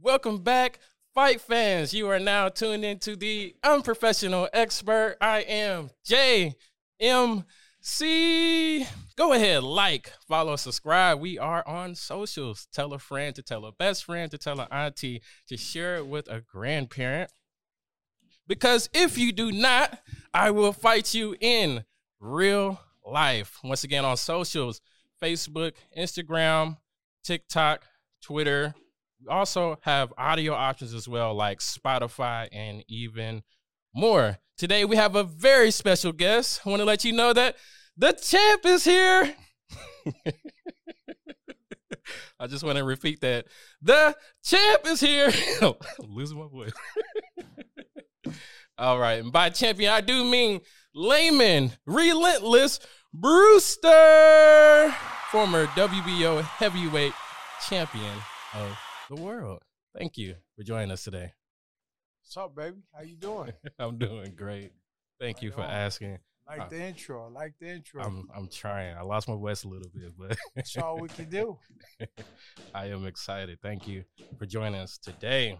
Welcome back, fight fans. You are now tuned into the unprofessional expert. I am JMC. Go ahead, like, follow, subscribe. We are on socials. Tell a friend to tell a best friend to tell an auntie to share it with a grandparent. Because if you do not, I will fight you in real life. Once again, on socials Facebook, Instagram, TikTok, Twitter. We also have audio options as well, like Spotify and even more. Today, we have a very special guest. I want to let you know that the champ is here. I just want to repeat that. The champ is here. I'm losing my voice. All right. And by champion, I do mean Lamon, relentless Brewster, former WBO heavyweight champion of the world. Thank you for joining us today. What's up, baby? How you doing? I'm doing great. Thank you for on. asking. like Uh, the intro. I like the intro. I'm I'm trying. I lost my voice a little bit, but That's all we can do. I am excited. Thank you for joining us today.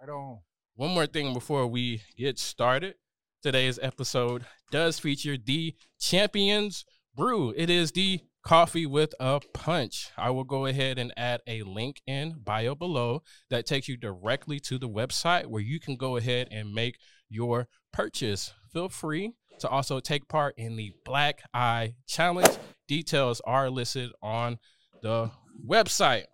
Right on. One more thing before we get started. Today's episode does feature the Champions Brew. It is the coffee with a punch. I will go ahead and add a link in bio below that takes you directly to the website where you can go ahead and make your purchase. Feel free to also take part in the Black Eye Challenge. Details are listed on the website.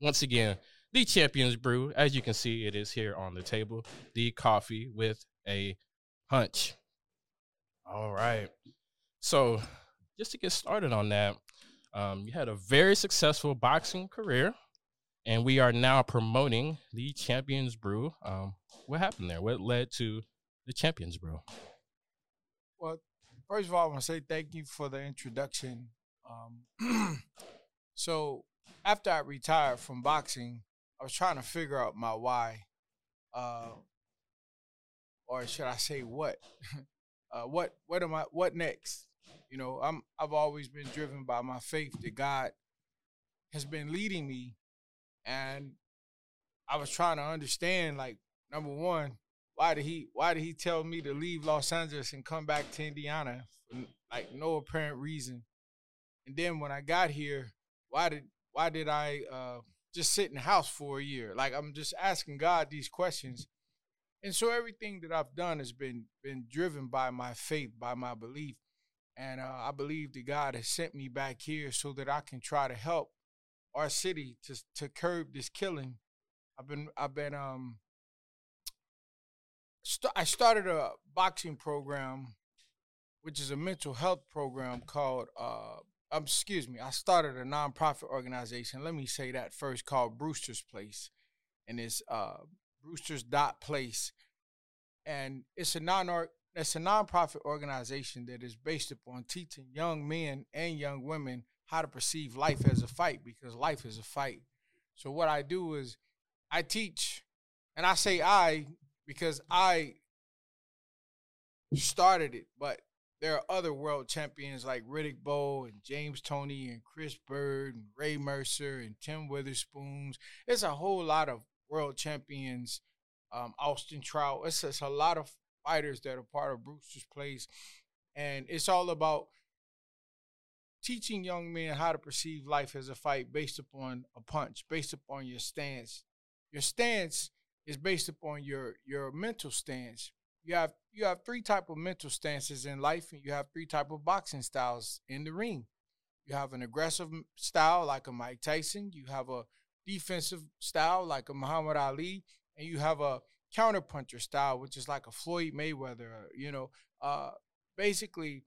Once again, the Champions Brew. As you can see, it is here on the table. The coffee with a punch. All right. So, just to get started on that, um, you had a very successful boxing career, and we are now promoting the Champions Brew. Um, what happened there? What led to the Champions Brew? Well, first of all, I want to say thank you for the introduction. Um, so, after I retired from boxing, I was trying to figure out my why, uh, or should I say what? uh, what what am I? What next? You know, I'm I've always been driven by my faith that God has been leading me, and I was trying to understand, like number one, why did he why did he tell me to leave Los Angeles and come back to Indiana for like no apparent reason? And then when I got here, why did why did I uh, just sit in the house for a year? Like I'm just asking God these questions. And so everything that I've done has been been driven by my faith, by my belief. And uh, I believe that God has sent me back here so that I can try to help our city to to curb this killing. I've been I've been um st- I started a boxing program, which is a mental health program called uh um, excuse me, I started a nonprofit organization. Let me say that first called Brewster's Place. And it's uh Brewster's dot place. And it's a non it's a nonprofit organization that is based upon teaching young men and young women how to perceive life as a fight because life is a fight. So what I do is I teach, and I say I because I started it, but there are other world champions like Riddick Bowe and James Toney and Chris Byrd and Ray Mercer and Tim Witherspoons. It's a whole lot of world champions. Um, Austin Trout. It's just a lot of fighters that are part of Brewster's Place, and it's all about teaching young men how to perceive life as a fight based upon a punch, based upon your stance. Your stance is based upon your your mental stance. You have you have three type of mental stances in life, and you have three type of boxing styles in the ring. You have an aggressive style like a Mike Tyson. You have a defensive style like a Muhammad Ali, and you have a counterpuncher style, which is like a Floyd Mayweather. You know, uh, basically,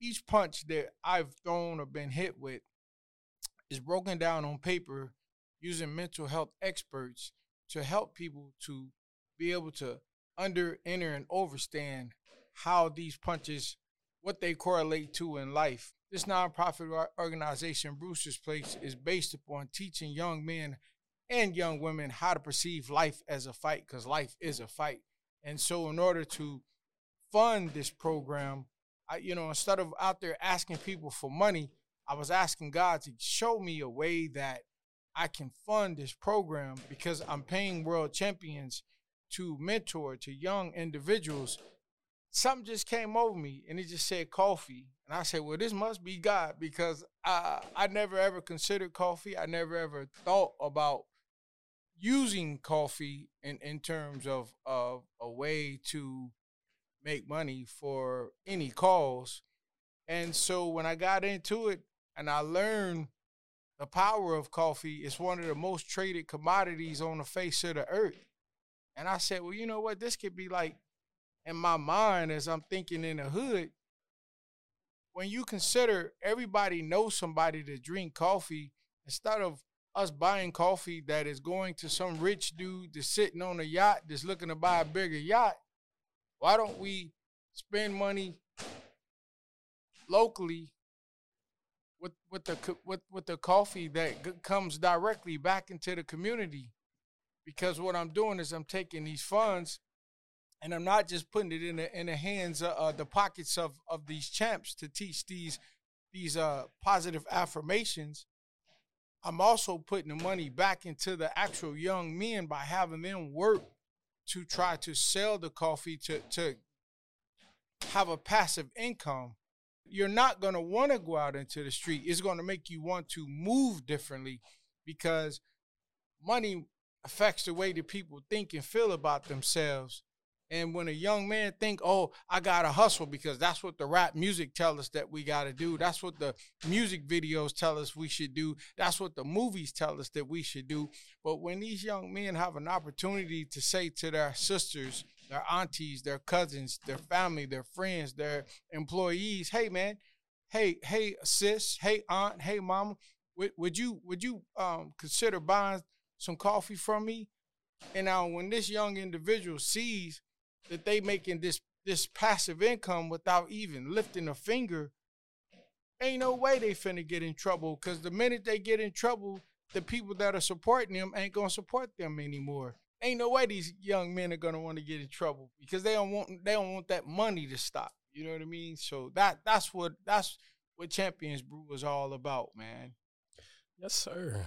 each punch that I've thrown or been hit with is broken down on paper using mental health experts to help people to be able to under, enter, and understand how these punches, what they correlate to in life. This nonprofit or- organization, Brewster's Place, is based upon teaching young men and young women how to perceive life as a fight, because life is a fight. And so, in order to fund this program, I, you know, instead of out there asking people for money, I was asking God to show me a way that I can fund this program because I'm paying world champions to mentor to young individuals. Something just came over me and it just said coffee. And I said, well, this must be God because I, I never ever considered coffee. I never ever thought about using coffee in, in terms of, of a way to make money for any cause. And so when I got into it and I learned the power of coffee, it's one of the most traded commodities on the face of the earth. And I said, well, you know what? This could be like in my mind as I'm thinking in the hood. When you consider everybody knows somebody to drink coffee, instead of us buying coffee that is going to some rich dude that's sitting on a yacht that's looking to buy a bigger yacht, why don't we spend money locally with with the with with the coffee that comes directly back into the community? Because what I'm doing is I'm taking these funds and I'm not just putting it in the in the hands of uh, the pockets of of these champs to teach these these uh positive affirmations. I'm also putting the money back into the actual young men by having them work to try to sell the coffee to to have a passive income. You're not going to want to go out into the street. It's going to make you want to move differently because money affects the way that people think and feel about themselves. And when a young man think, "Oh, I gotta hustle," because that's what the rap music tell us that we gotta do. That's what the music videos tell us we should do. That's what the movies tell us that we should do. But when these young men have an opportunity to say to their sisters, their aunties, their cousins, their family, their friends, their employees, "Hey, man, hey, hey, sis, hey, aunt, hey, mama, would, would you would you um, consider buying some coffee from me?" And now, when this young individual sees that they making this this passive income without even lifting a finger, ain't no way they finna get in trouble. Cause the minute they get in trouble, the people that are supporting them ain't gonna support them anymore. Ain't no way these young men are gonna want to get in trouble because they don't want they don't want that money to stop. You know what I mean? So that that's what that's what Champions Brew is all about, man. Yes, sir.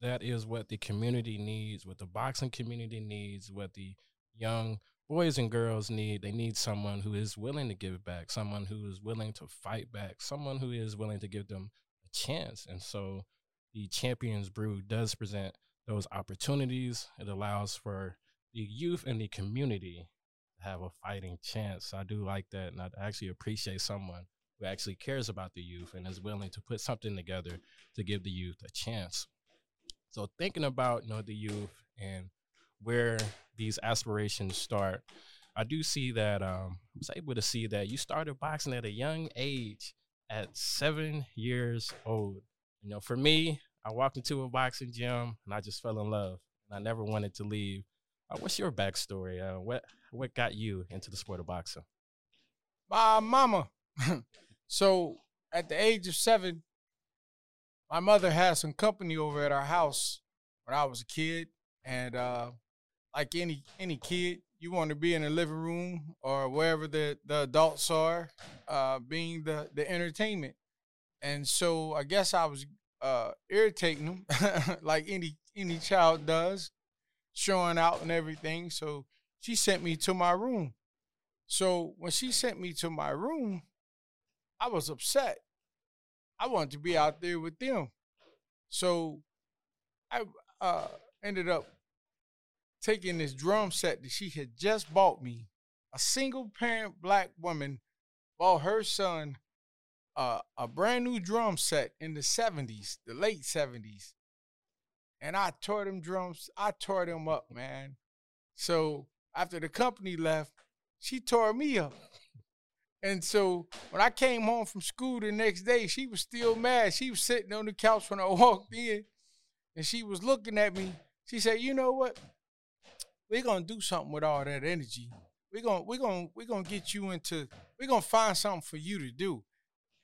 That is what the community needs, what the boxing community needs, what the young boys and girls need they need someone who is willing to give back someone who is willing to fight back someone who is willing to give them a chance. And so the champions brew does present those opportunities. It allows for the youth and the community to have a fighting chance. I do like that and i actually appreciate someone who actually cares about the youth and is willing to put something together to give the youth a chance. So thinking about you know the youth and where these aspirations start, I do see that um, I was able to see that you started boxing at a young age, at seven years old. You know, for me, I walked into a boxing gym and I just fell in love, and I never wanted to leave. Uh, what's your backstory? Uh, what what got you into the sport of boxing? My mama. so at the age of seven, my mother had some company over at our house when I was a kid, and uh, like any any kid, you want to be in the living room or wherever the, the adults are, uh, being the the entertainment. And so I guess I was uh, irritating them like any any child does, showing out and everything. So she sent me to my room. So when she sent me to my room, I was upset. I wanted to be out there with them. So I uh, ended up taking this drum set that she had just bought me. A single parent black woman bought her son uh, a brand new drum set in the 70s, the late 70s. And I tore them drums, I tore them up, man. So after the company left, she tore me up. And so when I came home from school the next day, she was still mad. She was sitting on the couch when I walked in and she was looking at me. She said, You know what? We're gonna do something with all that energy. We're gonna we're gonna we're gonna get you into we're gonna find something for you to do.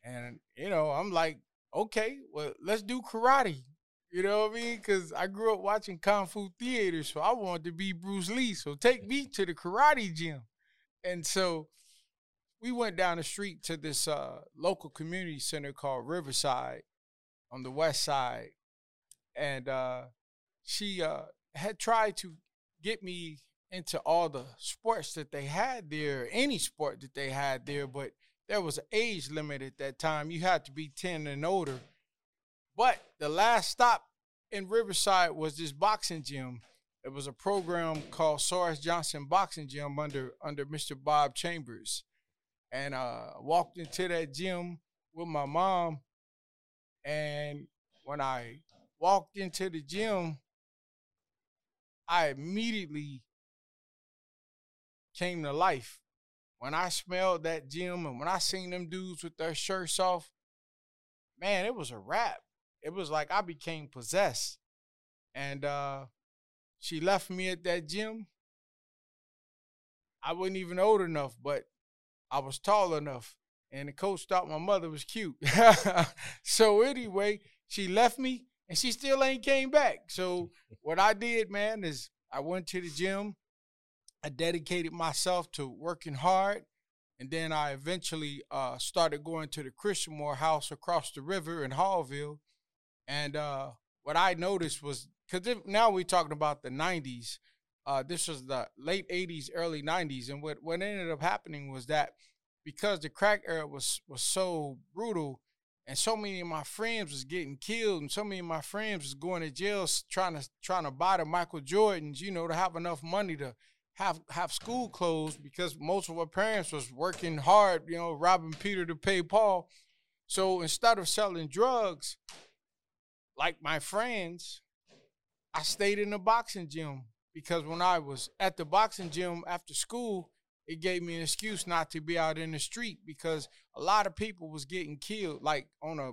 And you know, I'm like, okay, well, let's do karate. You know what I mean? Because I grew up watching kung fu theater, so I wanted to be Bruce Lee. So take me to the karate gym. And so we went down the street to this uh, local community center called Riverside on the west side, and uh, she uh, had tried to get me into all the sports that they had there, any sport that they had there, but there was an age limit at that time. You had to be 10 and older. But the last stop in Riverside was this boxing gym. It was a program called Soros Johnson Boxing Gym under under Mr. Bob Chambers. And uh walked into that gym with my mom. And when I walked into the gym, I immediately came to life. When I smelled that gym and when I seen them dudes with their shirts off, man, it was a wrap. It was like I became possessed. And uh she left me at that gym. I wasn't even old enough, but I was tall enough. And the coach thought my mother was cute. so anyway, she left me and she still ain't came back. So what I did, man, is I went to the gym. I dedicated myself to working hard. And then I eventually uh, started going to the Christamore house across the river in Haughville. And uh, what I noticed was because now we're talking about the 90s. Uh, this was the late 80s, early 90s. And what, what ended up happening was that because the crack era was, was so brutal, and so many of my friends was getting killed, and so many of my friends was going to jail trying to trying to buy the Michael Jordans, you know, to have enough money to have have school clothes because most of our parents was working hard, you know, robbing Peter to pay Paul. So instead of selling drugs, like my friends, I stayed in the boxing gym because when I was at the boxing gym after school, it gave me an excuse not to be out in the street because a lot of people was getting killed like on a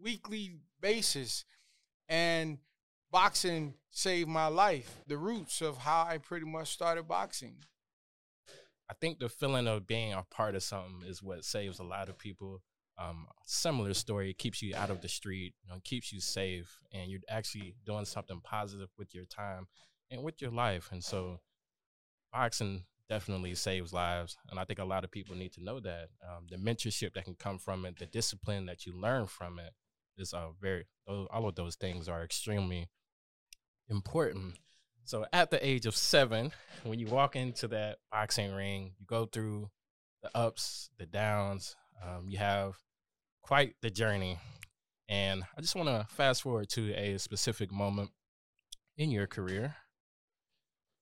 weekly basis. And boxing saved my life the roots of how i pretty much started boxing. I think the feeling of being a part of something is what saves a lot of people. Um, similar story it keeps you out of the street you know, keeps you safe and you're actually doing something positive with your time and with your life. And so boxing definitely saves lives. And I think a lot of people need to know that um, the mentorship that can come from it, the discipline that you learn from it, is uh, very. All of those things are extremely important. So at the age of seven, when you walk into that boxing ring, you go through the ups, the downs. Um, you have quite the journey. And I just want to fast forward to a specific moment in your career.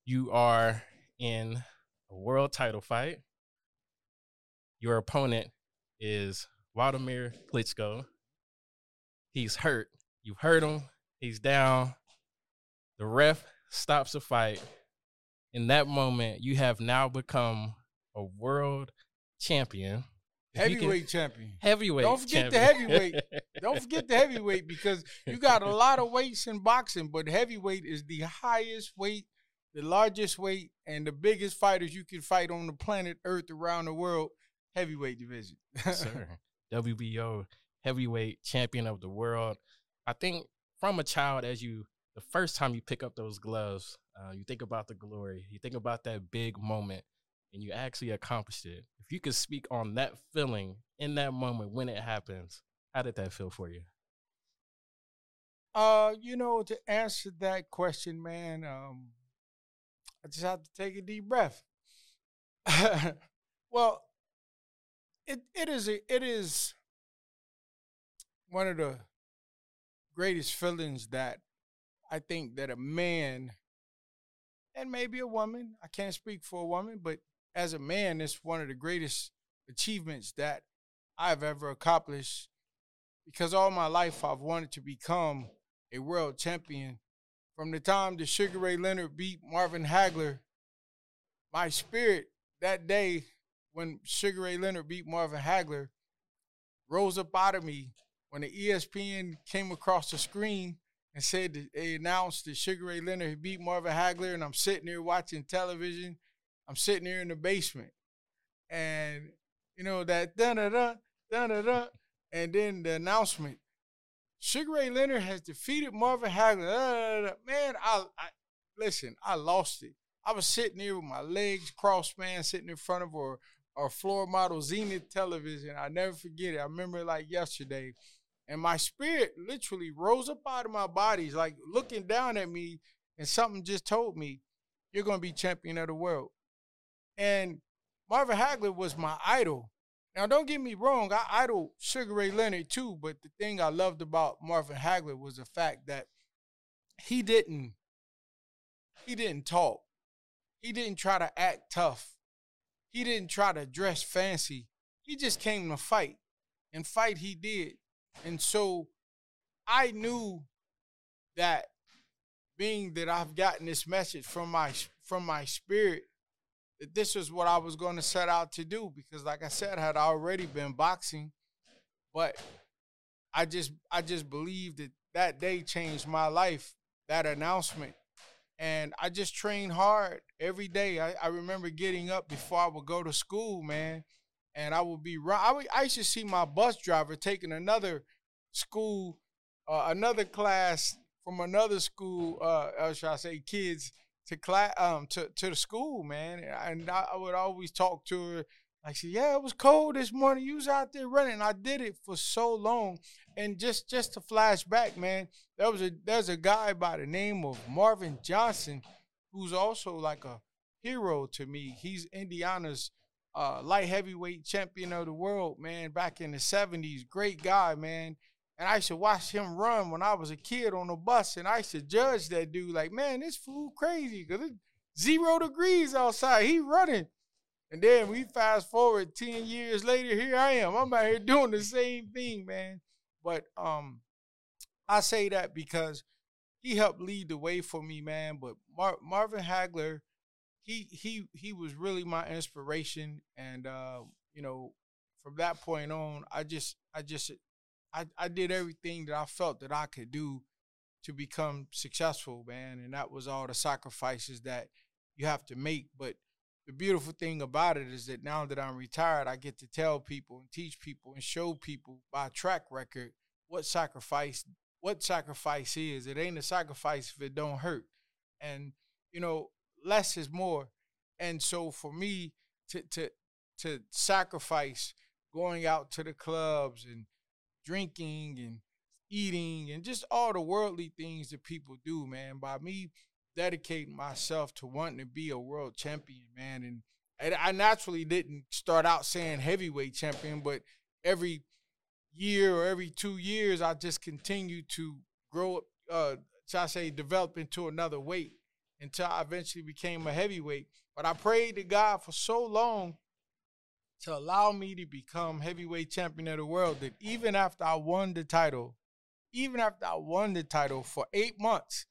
You are in a world title fight. Your opponent is Wladimir Klitschko. He's hurt. You've hurt him. He's down. The ref stops the fight. In that moment, you have now become a world champion. Heavyweight champion. Heavyweight. Don't forget champion. the heavyweight. Don't forget the heavyweight because you got a lot of weights in boxing, but heavyweight is the highest weight the largest weight and the biggest fighters you can fight on the planet Earth around the world, heavyweight division. sir. WBO heavyweight champion of the world. I think from a child, as you, the first time you pick up those gloves, uh, you think about the glory, you think about that big moment, and you actually accomplished it. If you could speak on that feeling in that moment when it happens, how did that feel for you? Uh, you know, to answer that question, man, um, I just have to take a deep breath. well, it it is a, it is one of the greatest feelings that I think that a man and maybe a woman, I can't speak for a woman, but as a man, it's one of the greatest achievements that I've ever accomplished because all my life I've wanted to become a world champion from the time that Sugar Ray Leonard beat Marvin Hagler, my spirit that day when Sugar Ray Leonard beat Marvin Hagler rose up out of me when the ESPN came across the screen and said that they announced that Sugar Ray Leonard had beat Marvin Hagler, and I'm sitting there watching television. I'm sitting there in the basement, and you know that da da da da da, and then the announcement Sugar Ray Leonard has defeated Marvin Hagler. man, I, I listen. I lost it. I was sitting there with my legs crossed, man, sitting in front of a, or floor model Zenith television. I never forget it. I remember it like yesterday. And my spirit literally rose up out of my body, like looking down at me, and something just told me, You're gonna be champion of the world. And Marvin Hagler was my idol. Now, don't get me wrong, I idol Sugar Ray Leonard too, but the thing I loved about Marvin Hagler was the fact that he didn't he didn't talk. He didn't try to act tough. He didn't try to dress fancy. He just came to fight. And fight he did. And so I knew that being that I've gotten this message from my from my spirit that this was what I was going to set out to do because like I said I had already been boxing but I just I just believed that that day changed my life that announcement and I just trained hard every day. I, I remember getting up before I would go to school, man, and I would be. I, would, I used to see my bus driver taking another school, uh, another class from another school. Uh, or should I say, kids to class, um, to to the school, man. And I, I would always talk to her. Like, say, yeah, it was cold this morning. You was out there running. I did it for so long, and just just to flash back, man, there was a there's a guy by the name of Marvin Johnson, who's also like a hero to me. He's Indiana's uh, light heavyweight champion of the world, man, back in the 70s. Great guy, man. And I used to watch him run when I was a kid on the bus, and I used to judge that dude like, man, this fool crazy because it's zero degrees outside. He running. And then we fast forward 10 years later, here I am. I'm out here doing the same thing, man. But um, I say that because he helped lead the way for me, man. But Mar- Marvin Hagler, he he he was really my inspiration, and uh, you know, from that point on, I just I just I I did everything that I felt that I could do to become successful, man. And that was all the sacrifices that you have to make. But the beautiful thing about it is that now that I'm retired, I get to tell people and teach people and show people by track record what sacrifice what sacrifice is. It ain't a sacrifice if it don't hurt. And you know, less is more. And so for me to to to sacrifice going out to the clubs and drinking and eating and just all the worldly things that people do, man, by me dedicating myself to wanting to be a world champion, man. And I naturally didn't start out saying heavyweight champion, but every year or every two years, I just continued to grow, up, uh, shall I say, develop into another weight until I eventually became a heavyweight. But I prayed to God for so long to allow me to become heavyweight champion of the world that even after I won the title, even after I won the title for eight months,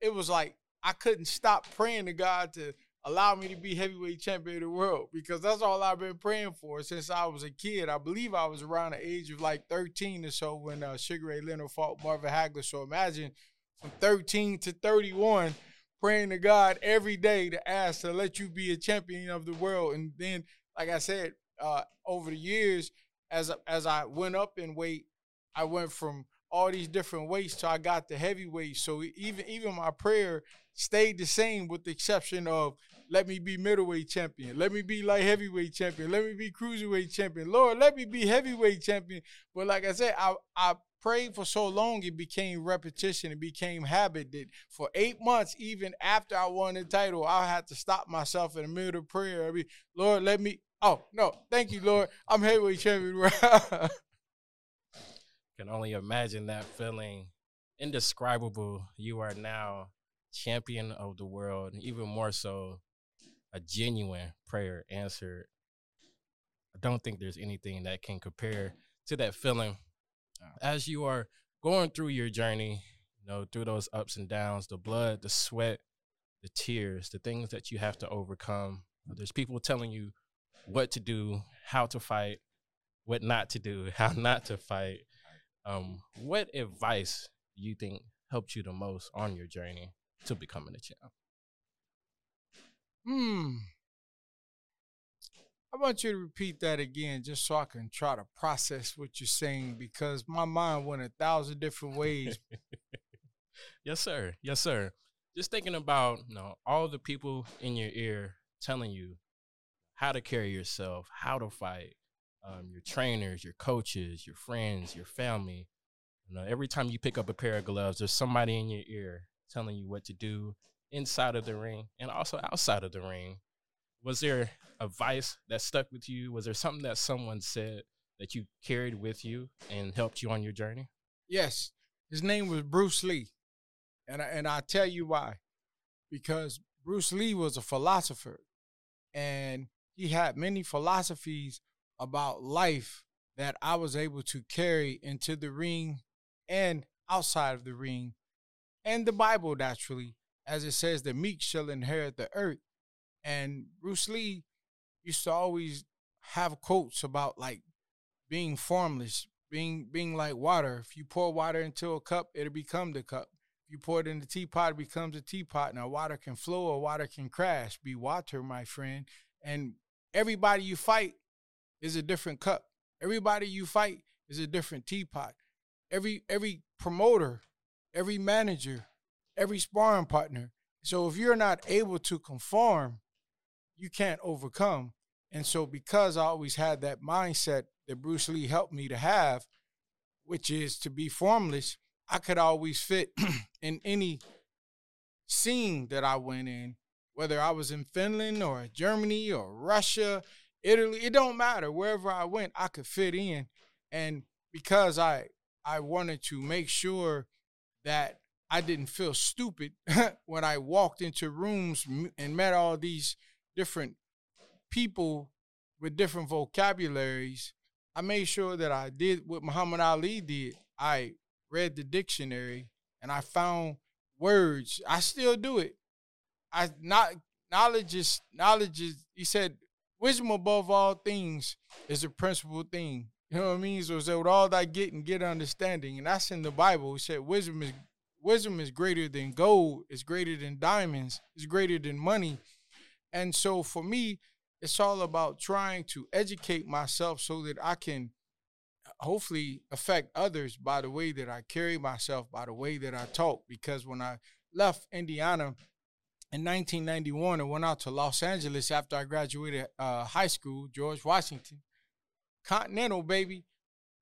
it was like I couldn't stop praying to God to allow me to be heavyweight champion of the world because that's all I've been praying for since I was a kid. I believe I was around the age of like 13 or so when uh, Sugar Ray Leonard fought Marvin Hagler. So imagine from 13 to 31 praying to God every day to ask to let you be a champion of the world. And then, like I said, uh, over the years, as as I went up in weight, I went from all these different weights till I got the heavyweight. So even even my prayer stayed the same with the exception of let me be middleweight champion, let me be light heavyweight champion, let me be cruiserweight champion. Lord, let me be heavyweight champion. But like I said, I I prayed for so long it became repetition, it became habit that for eight months, even after I won the title, I had to stop myself in the middle of prayer. I mean, Lord, let me Oh, no, thank you, Lord. I'm heavyweight champion. Can only imagine that feeling. Indescribable. You are now champion of the world, and even more so, a genuine prayer answered. I don't think there's anything that can compare to that feeling as you are going through your journey, you know, through those ups and downs, the blood, the sweat, the tears, the things that you have to overcome. There's people telling you what to do, how to fight, what not to do, how not to fight. Um, what advice you think helped you the most on your journey to becoming a champ? Hmm. I want you to repeat that again just so I can try to process what you're saying because my mind went a thousand different ways. yes, sir. Yes, sir. Just thinking about you know all the people in your ear telling you how to carry yourself, how to fight, um, your trainers, your coaches, your friends, your family. You know, every time you pick up a pair of gloves, there's somebody in your ear telling you what to do inside of the ring and also outside of the ring. Was there advice that stuck with you? Was there something that someone said that you carried with you and helped you on your journey? Yes, his name was Bruce Lee, and I, and I tell you why, because Bruce Lee was a philosopher, and he had many philosophies about life that I was able to carry into the ring and outside of the ring, and the Bible naturally, as it says, the meek shall inherit the earth. And Bruce Lee used to always have quotes about like being formless, being being like water. If you pour water into a cup, it'll become the cup. If you pour it in the teapot, it becomes a teapot. Now water can flow or water can crash. Be water, my friend. And everybody you fight is a different cup. Everybody you fight is a different teapot. Every every promoter, every manager, every sparring partner. So if you're not able to conform, you can't overcome. And so because I always had that mindset that Bruce Lee helped me to have, which is to be formless, I could always fit in any scene that I went in, whether I was in Finland or Germany or Russia, Italy, it don't matter. Wherever I went, I could fit in. And because I I wanted to make sure that I didn't feel stupid when I walked into rooms and met all these different people with different vocabularies. I made sure that I did what Muhammad Ali did. I read the dictionary and I found words. I still do it. I not knowledge is knowledge is he said wisdom above all things is a principal thing. You know what I mean? So, so with all that get and get understanding, and that's in the Bible. He said wisdom is wisdom is greater than gold, it's greater than diamonds, it's greater than money. And so for me, it's all about trying to educate myself so that I can hopefully affect others by the way that I carry myself, by the way that I talk. Because when I left Indiana in 1991 and went out to Los Angeles after I graduated uh, high school, George Washington, Continental, baby.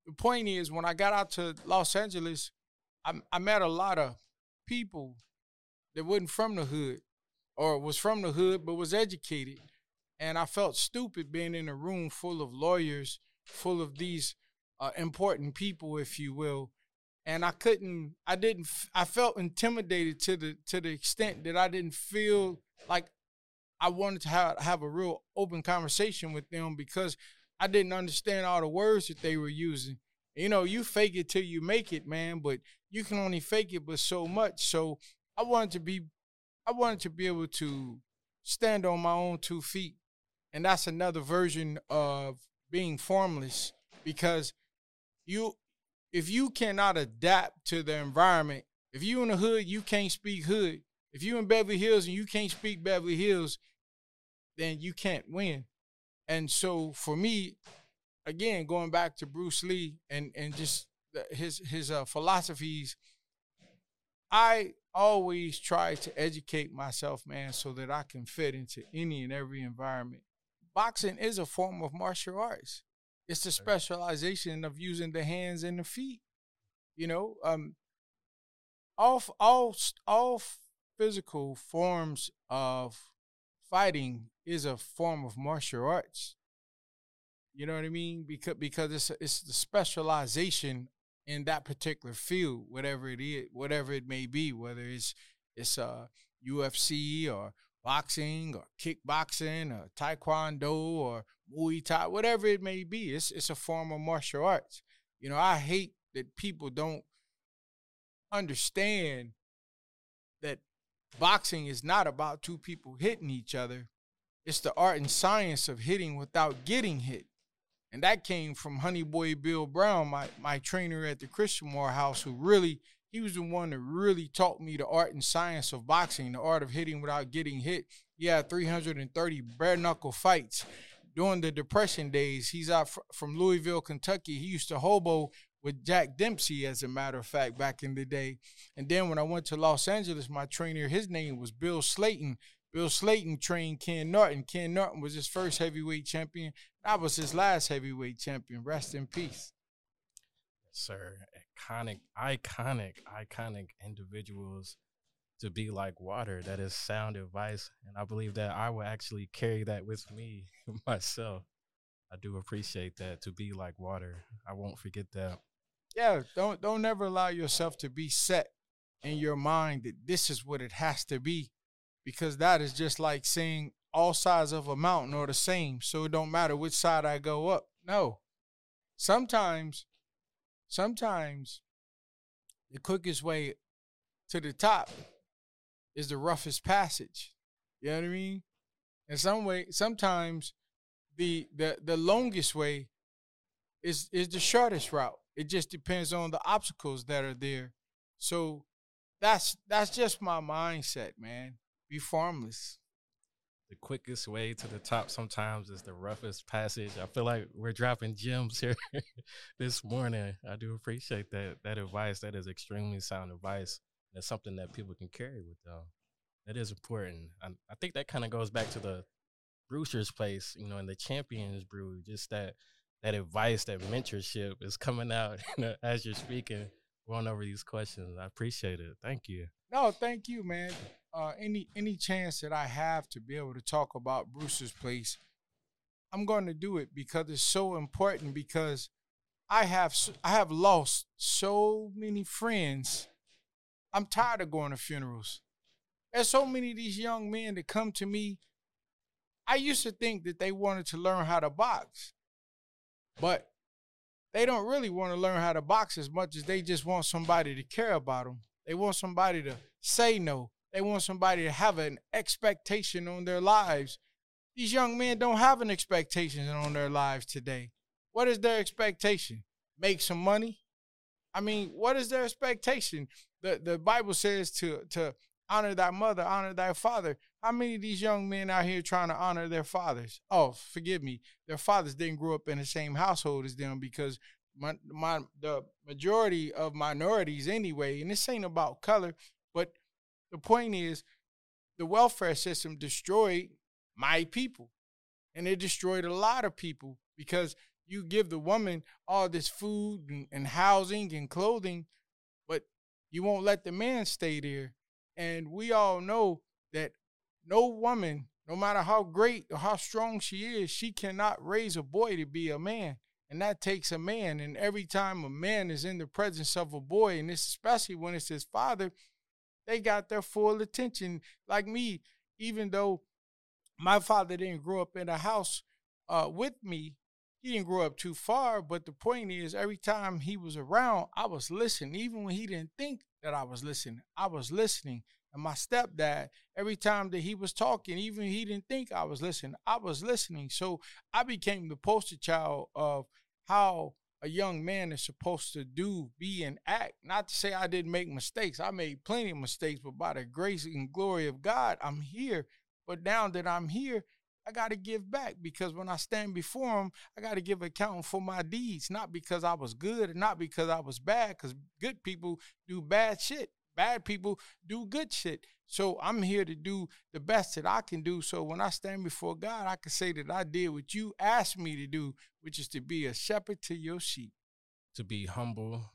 The point is, when I got out to Los Angeles, I, I met a lot of people that wasn't from the hood or was from the hood but was educated. And I felt stupid being in a room full of lawyers, full of these uh, important people, if you will. And I couldn't, I didn't, I felt intimidated to the to the extent that I didn't feel like I wanted to have, have a real open conversation with them because I didn't understand all the words that they were using. You know, you fake it till you make it, man, but you can only fake it but so much. So I wanted to be I wanted to be able to stand on my own two feet. And that's another version of being formless because you if you cannot adapt to the environment, if you in the hood, you can't speak hood. If you in Beverly Hills and you can't speak Beverly Hills, then you can't win. And so for me, again, going back to Bruce Lee and and just his his uh, philosophies, I always try to educate myself, man, so that I can fit into any and every environment. Boxing is a form of martial arts. It's the specialization of using the hands and the feet. You know, um, all all all physical forms of fighting is a form of martial arts. You know what I mean? Because because it's it's the specialization in that particular field, whatever it is, whatever it may be, whether it's it's uh UFC or boxing or kickboxing or taekwondo or Muay Thai, whatever it may be. It's it's a form of martial arts. You know, I hate that people don't understand that boxing is not about two people hitting each other. It's the art and science of hitting without getting hit. And that came from Honey Boy Bill Brown, my, my trainer at the Christamore House, who really, he was the one that really taught me the art and science of boxing, the art of hitting without getting hit. He had 330 bare knuckle fights during the Depression days. He's out fr- from Louisville, Kentucky. He used to hobo with Jack Dempsey, as a matter of fact, back in the day. And then when I went to Los Angeles, my trainer, his name was Bill Slayton. Bill Slayton trained Ken Norton. Ken Norton was his first heavyweight champion. That was his last heavyweight champion. Rest in peace. Sir, iconic, iconic, iconic individuals to be like water. That is sound advice. And I believe that I will actually carry that with me myself. I do appreciate that to be like water. I won't forget that. Yeah, don't don't ever allow yourself to be set in your mind that this is what it has to be because that is just like saying all sides of a mountain are the same, so it don't matter which side I go up. No. Sometimes sometimes the quickest way to the top is the roughest passage. You know what I mean? In some way, sometimes the the the longest way is is the shortest route. It just depends on the obstacles that are there. So that's that's just my mindset, man. Be formless. The quickest way to the top sometimes is the roughest passage. I feel like we're dropping gems here this morning. I do appreciate that that advice. That is extremely sound advice. That's something that people can carry with them. That is important. I, I think that kind of goes back to the Brewster's place, you know, in the Champions Brew. Just that that advice, that mentorship is coming out as you're speaking, going over these questions. I appreciate it. Thank you. No, thank you, man. Uh, any any chance that I have to be able to talk about Brewster's place, I'm going to do it because it's so important. Because I have I have lost so many friends. I'm tired of going to funerals. There's so many of these young men that come to me. I used to think that they wanted to learn how to box, but they don't really want to learn how to box as much as they just want somebody to care about them. They want somebody to say no. They want somebody to have an expectation on their lives. These young men don't have an expectation on their lives today. What is their expectation? Make some money? I mean, what is their expectation? The the Bible says to to honor thy mother, honor thy father. How many of these young men out here trying to honor their fathers? Oh, forgive me. Their fathers didn't grow up in the same household as them because my, my the majority of minorities anyway, and this ain't about color, but the point is the welfare system destroyed my people. And it destroyed a lot of people because you give the woman all this food and, and housing and clothing, but you won't let the man stay there and we all know that no woman, no matter how great or how strong she is, she cannot raise a boy to be a man. And that takes a man. And every time a man is in the presence of a boy, and it's especially when it's his father, they got their full attention. Like me, even though my father didn't grow up in a house uh, with me, he didn't grow up too far. But the point is, every time he was around, I was listening. Even when he didn't think that I was listening. I was listening. And my stepdad, every time that he was talking, even he didn't think I was listening, I was listening. So I became the poster child of how a young man is supposed to do, be, and act. Not to say I didn't make mistakes. I made plenty of mistakes, but by the grace and glory of God, I'm here. But now that I'm here, I got to give back because when I stand before him, I got to give account for my deeds, not because I was good and not because I was bad, because good people do bad shit. Bad people do good shit. So I'm here to do the best that I can do. So when I stand before God, I can say that I did what you asked me to do, which is to be a shepherd to your sheep. To be humble,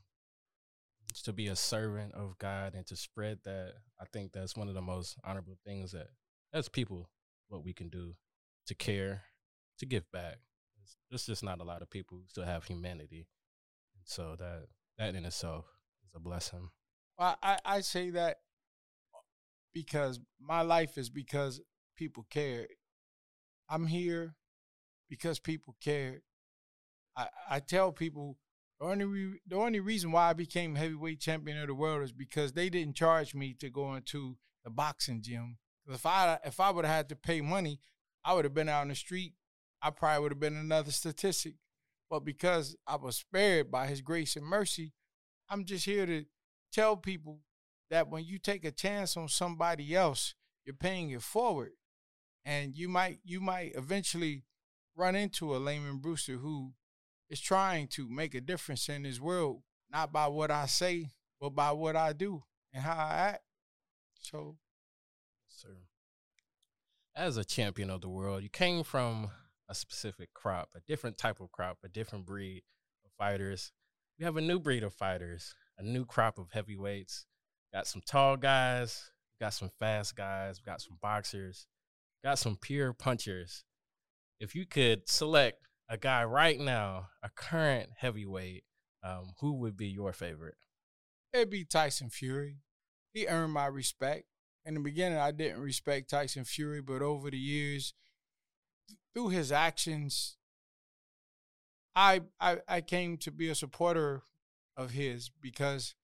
to be a servant of God, and to spread that. I think that's one of the most honorable things that, as people, what we can do to care, to give back. There's just not a lot of people who still have humanity. So that that in itself is a blessing. Well, I, I say that because my life is because people cared. I'm here because people cared. I, I tell people the only re- the only reason why I became heavyweight champion of the world is because they didn't charge me to go into the boxing gym. If I if I would have had to pay money, I would have been out in the street. I probably would have been another statistic. But because I was spared by his grace and mercy, I'm just here to tell people that when you take a chance on somebody else, you're paying it forward. And you might you might eventually run into a Lamon Brewster who is trying to make a difference in this world, not by what I say, but by what I do and how I act. So, sir. As a champion of the world, you came from a specific crop, a different type of crop, a different breed of fighters. We have a new breed of fighters, a new crop of heavyweights. Got some tall guys, got some fast guys, got some boxers, got some pure punchers. If you could select a guy right now, a current heavyweight, um, who would be your favorite? It'd be Tyson Fury. He earned my respect. In the beginning, I didn't respect Tyson Fury, but over the years, through his actions, I I, I came to be a supporter of his because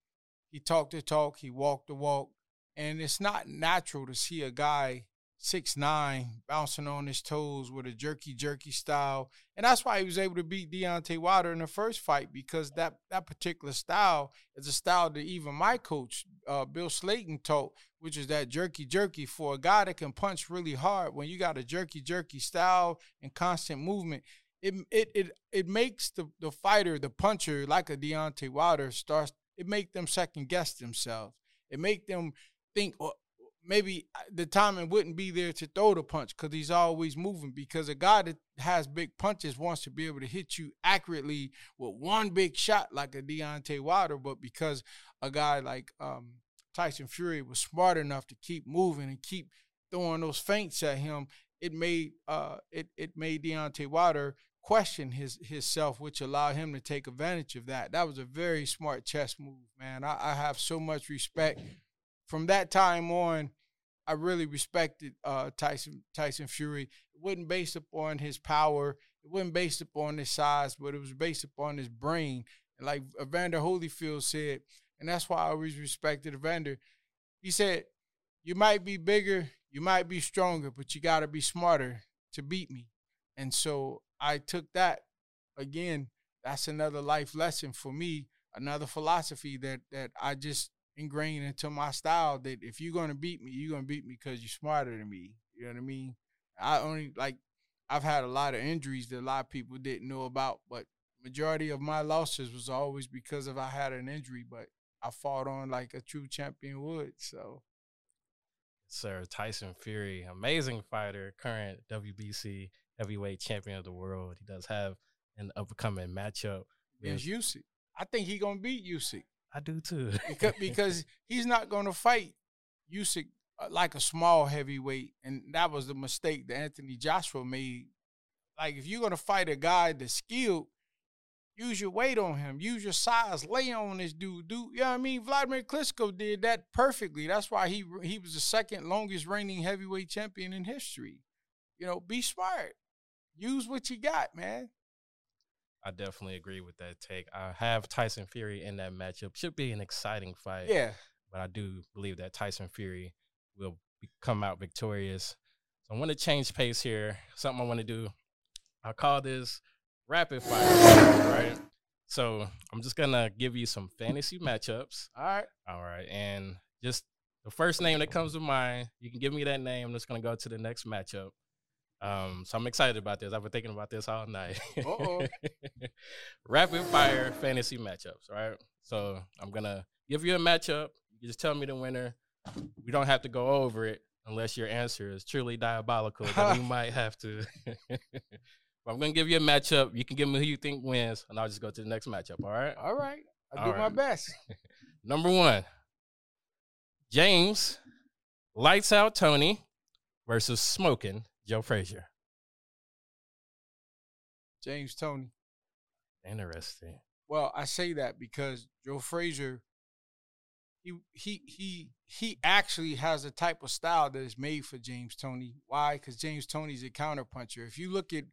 he talked the talk, he walked the walk, and it's not natural to see a guy six nine, bouncing on his toes with a jerky jerky style, and that's why he was able to beat Deontay Wilder in the first fight because that that particular style is a style that even my coach uh, Bill Slayton taught, which is that jerky jerky for a guy that can punch really hard. When you got a jerky jerky style and constant movement, it it it it makes the the fighter, the puncher, like a Deontay Wilder, starts. It make them second guess themselves. It make them think, oh, maybe uh, the timing wouldn't be there to throw the punch because he's always moving. Because a guy that has big punches wants to be able to hit you accurately with one big shot like a Deontay Wilder, but because a guy like um, Tyson Fury was smart enough to keep moving and keep throwing those feints at him, it made uh, it it made Deontay Wilder question his his self, which allowed him to take advantage of that. That was a very smart chess move, man. I, I have so much respect from that time on, I really respected uh, Tyson Tyson Fury. It wasn't based upon his power. It wasn't based upon his size, but it was based upon his brain. And like Evander Holyfield said, and that's why I always respected Evander. He said, "You might be bigger, you might be stronger, but you got to be smarter to beat me." And so I took that again. That's another life lesson for me, another philosophy that that I just ingrained into my style that if you're gonna beat me, you're gonna beat me because you're smarter than me. You know what I mean? I only like I've had a lot of injuries that a lot of people didn't know about, but majority of my losses was always because of I had an injury, but I fought on like a true champion would. So Sir Tyson Fury, amazing fighter, current WBC heavyweight champion of the world. He does have an upcoming matchup against Usyk. I think he gonna beat Usyk. I do too. because, because he's not going to fight Usyk uh, like a small heavyweight, and that was the mistake that Anthony Joshua made. Like if you're going to fight a guy that's skilled, use your weight on him, use your size, lay on this dude. Do you know what I mean? Vladimir Klitschko did that perfectly. That's why he he was the second longest reigning heavyweight champion in history. You know, be smart. Use what you got, man. I definitely agree with that take. I have Tyson Fury in that matchup. Should be an exciting fight. Yeah. But I do believe that Tyson Fury will be, come out victorious. So I want to change pace here. Something I want to do. I call this rapid fire, right? So I'm just gonna give you some fantasy matchups. All right. All right. And just the first name that comes to mind, you can give me that name. I'm just gonna go to the next matchup. Um, so I'm excited about this. I've been thinking about this all night. Rapid fire fantasy matchups, right? So I'm gonna give you a matchup. You just tell me the winner. We don't have to go over it unless your answer is truly diabolical. then we might have to. but I'm gonna give you a matchup. You can give me who you think wins, and I'll just go to the next matchup. All right. All right. I'll all do right. my best. Number one, James, lights out Toney versus smoking Joe Frazier. James Toney. Interesting. Well, I say that because Joe Frazier, he he he he actually has a type of style that is made for James Toney. Why? Because James Toney's a counterpuncher. If you look at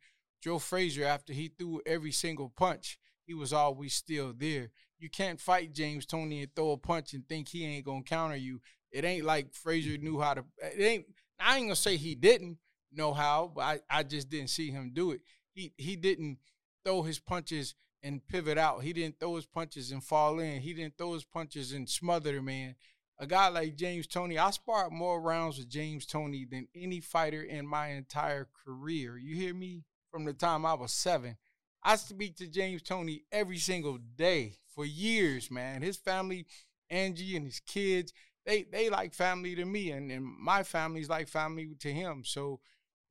Joe Frazier after he threw every single punch, he was always still there. You can't fight James Toney and throw a punch and think he ain't gonna counter you. It ain't like Frazier knew how to. It ain't. I ain't gonna say he didn't, know how, but I, I just didn't see him do it. He he didn't throw his punches and pivot out. He didn't throw his punches and fall in. He didn't throw his punches and smother the man. A guy like James Toney, I sparred more rounds with James Toney than any fighter in my entire career. You hear me? From the time I was seven. I speak to James Toney every single day for years, man. His family, Angie and his kids, they they like family to me, and and my family's like family to him. So,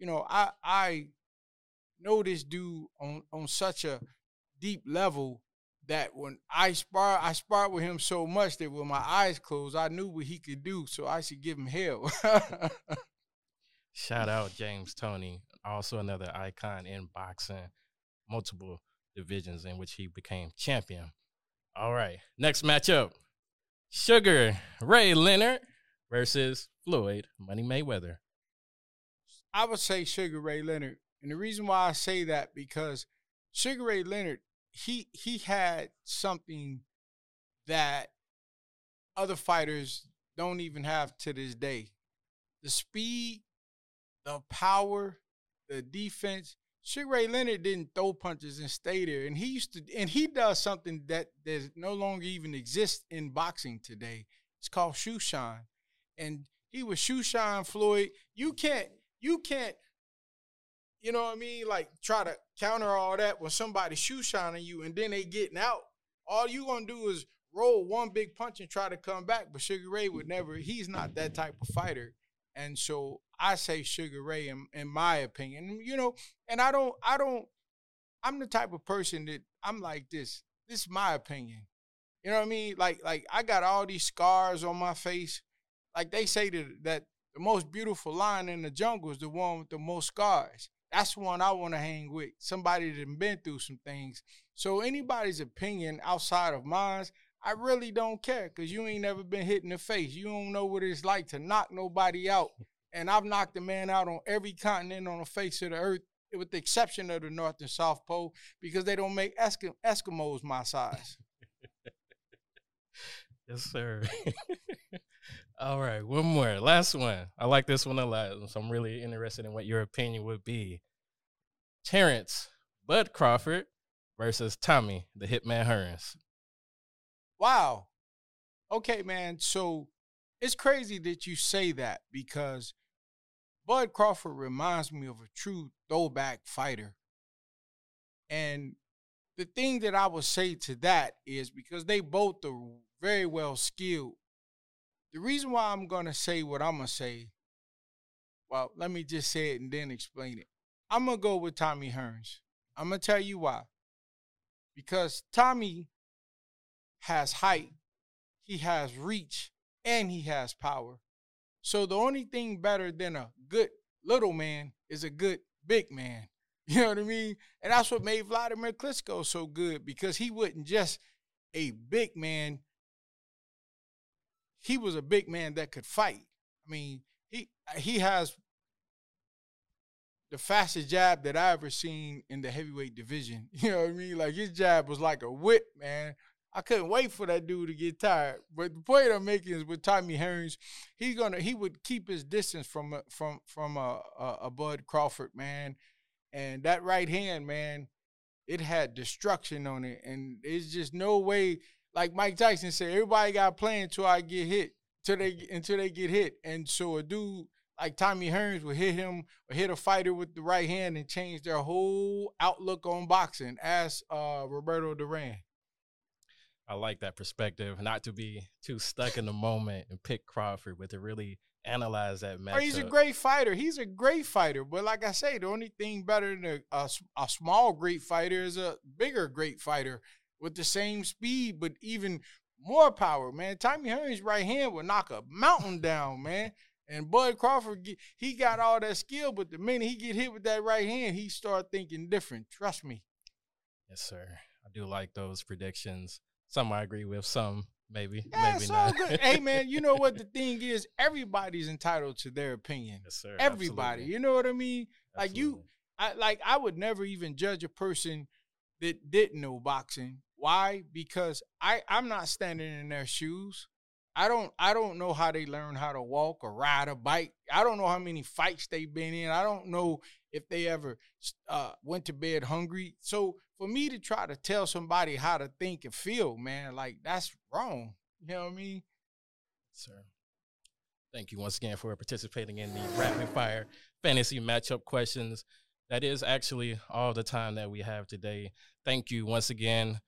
you know, I I know this dude on on such a deep level that when I spar, I sparred with him so much that with my eyes closed, I knew what he could do. So I should give him hell. Shout out James Toney, also another icon in boxing, multiple divisions in which he became champion. All right, next matchup Sugar Ray Leonard versus Floyd Money Mayweather. I would say Sugar Ray Leonard. And the reason why I say that because Sugar Ray Leonard, he he had something that other fighters don't even have to this day. The speed, the power, the defense. Sugar Ray Leonard didn't throw punches and stay there. And he used to and he does something that that no longer even exists in boxing today. It's called shoe shine. And he was shoe shine Floyd. You can't you can't you know what I mean? Like try to counter all that when somebody shoe shining you and then they getting out. All you gonna do is roll one big punch and try to come back. But Sugar Ray would never. He's not that type of fighter. And so I say Sugar Ray in, in my opinion. You know, and I don't. I don't. I'm the type of person that I'm like this. This is my opinion. You know what I mean? Like like I got all these scars on my face. Like they say that that the most beautiful lion in the jungle is the one with the most scars. That's the one I want to hang with. Somebody that has been through some things. So anybody's opinion outside of mine, I really don't care because you ain't never been hit in the face. You don't know what it's like to knock nobody out. And I've knocked a man out on every continent on the face of the earth, with the exception of the North and South Pole, because they don't make Esk- Eskimos my size. yes, sir. All right, one more, last one. I like this one a lot, so I'm really interested in what your opinion would be. Terrence Bud Crawford versus Tommy the Hitman Hearns. Wow. Okay, man. So it's crazy that you say that because Bud Crawford reminds me of a true throwback fighter. And the thing that I would say to that is because they both are very well skilled the reason why I'm gonna say what I'm gonna say, well, let me just say it and then explain it. I'm gonna go with Tommy Hearns. I'm gonna tell you why. Because Tommy has height, he has reach, and he has power. So the only thing better than a good little man is a good big man. You know what I mean? And that's what made Vladimir Klitschko so good because he wasn't just a big man he was a big man that could fight. I mean, he he has the fastest jab that I ever seen in the heavyweight division. You know what I mean? Like his jab was like a whip, man. I couldn't wait for that dude to get tired. But the point I'm making is with Tommy Hearns, he's gonna he would keep his distance from a, from from a, a, a Bud Crawford man, and that right hand man, it had destruction on it, and it's just no way like Mike Tyson said, everybody got playing until I get hit, until they until they get hit. And so a dude like Tommy Hearns would hit him or hit a fighter with the right hand and change their whole outlook on boxing. As uh, Roberto Duran. I like that perspective, not to be too stuck in the moment and pick Crawford, but to really analyze that match. He's a great fighter. He's a great fighter. But like I say, the only thing better than a, a, a small great fighter is a bigger great fighter with the same speed, but even more power, man. Tommy Hearns' right hand would knock a mountain down, man. And Bud Crawford, he got all that skill, but the minute he get hit with that right hand, he start thinking different. Trust me. Yes, sir. I do like those predictions. Some I agree with, some maybe, yeah, maybe not. Good. hey, man, you know what the thing is? Everybody's entitled to their opinion. Yes, sir. Everybody. Absolutely. You know what I mean? Like you, I like I would never even judge a person that didn't know boxing why? Because I I'm not standing in their shoes. I don't I don't know how they learn how to walk or ride a bike. I don't know how many fights they've been in. I don't know if they ever uh, went to bed hungry. So for me to try to tell somebody how to think and feel, man, like that's wrong. You know what I mean? Sir. Thank you once again for participating in the rapid fire fantasy matchup questions. That is actually all the time that we have today. Thank you once again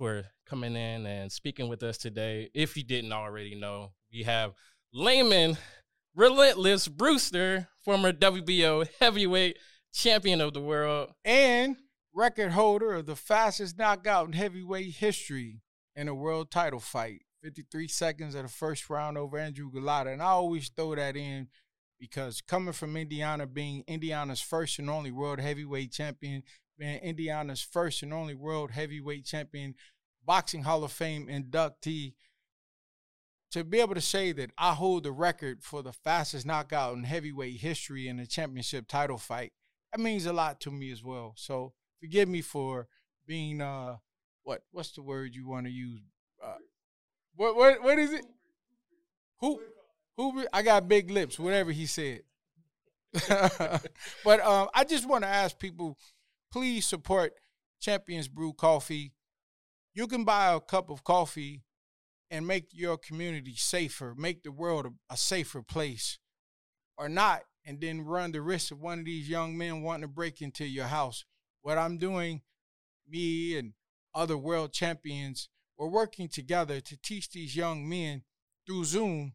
for coming in and speaking with us today. If you didn't already know, we have Lamon Relentless Brewster, former WBO heavyweight champion of the world. and record holder of the fastest knockout in heavyweight history in a world title fight. 53 seconds of the first round over Andrew Golota. And I always throw that in because coming from Indiana, being Indiana's first and only world heavyweight champion, being Indiana's first and only world heavyweight champion, Boxing Hall of Fame inductee, to be able to say that I hold the record for the fastest knockout in heavyweight history in a championship title fight, that means a lot to me as well. So forgive me for being uh what what's the word you want to use? Uh, what what what is it? Who who I got big lips, whatever he said. but um, I just want to ask people, please support Champions Brew Coffee. You can buy a cup of coffee and make your community safer, make the world a, a safer place, or not, and then run the risk of one of these young men wanting to break into your house. What I'm doing, me and other world champions, we're working together to teach these young men through Zoom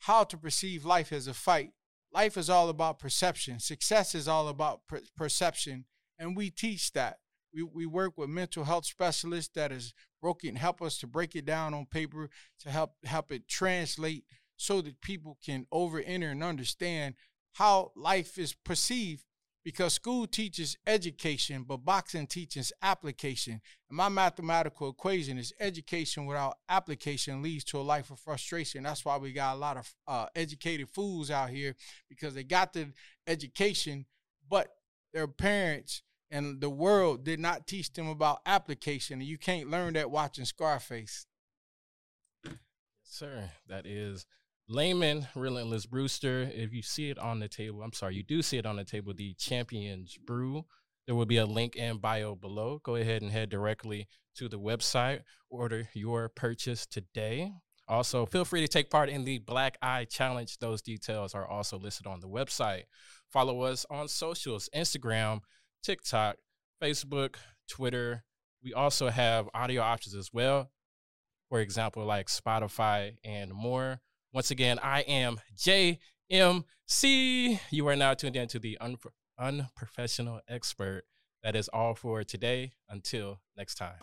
how to perceive life as a fight. Life is all about perception. Success is all about per- perception, and we teach that. We, we work with mental health specialists that is broken, help us to break it down on paper to help help it translate so that people can over enter and understand how life is perceived. Because school teaches education, but boxing teaches application. And my mathematical equation is education without application leads to a life of frustration. That's why we got a lot of uh, educated fools out here because they got the education, but their parents and the world did not teach them about application. You can't learn that watching Scarface. Sir, that is Lamon Relentless Brewster. If you see it on the table, I'm sorry, you do see it on the table, the Champions Brew. There will be a link in bio below. Go ahead and head directly to the website, order your purchase today. Also, feel free to take part in the Black Eye Challenge. Those details are also listed on the website. Follow us on socials Instagram, TikTok, Facebook, Twitter. We also have audio options as well. For example, like Spotify and more. Once again, I am JMC. You are now tuned in to the Unpro- Unprofessional Expert. That is all for today. Until next time.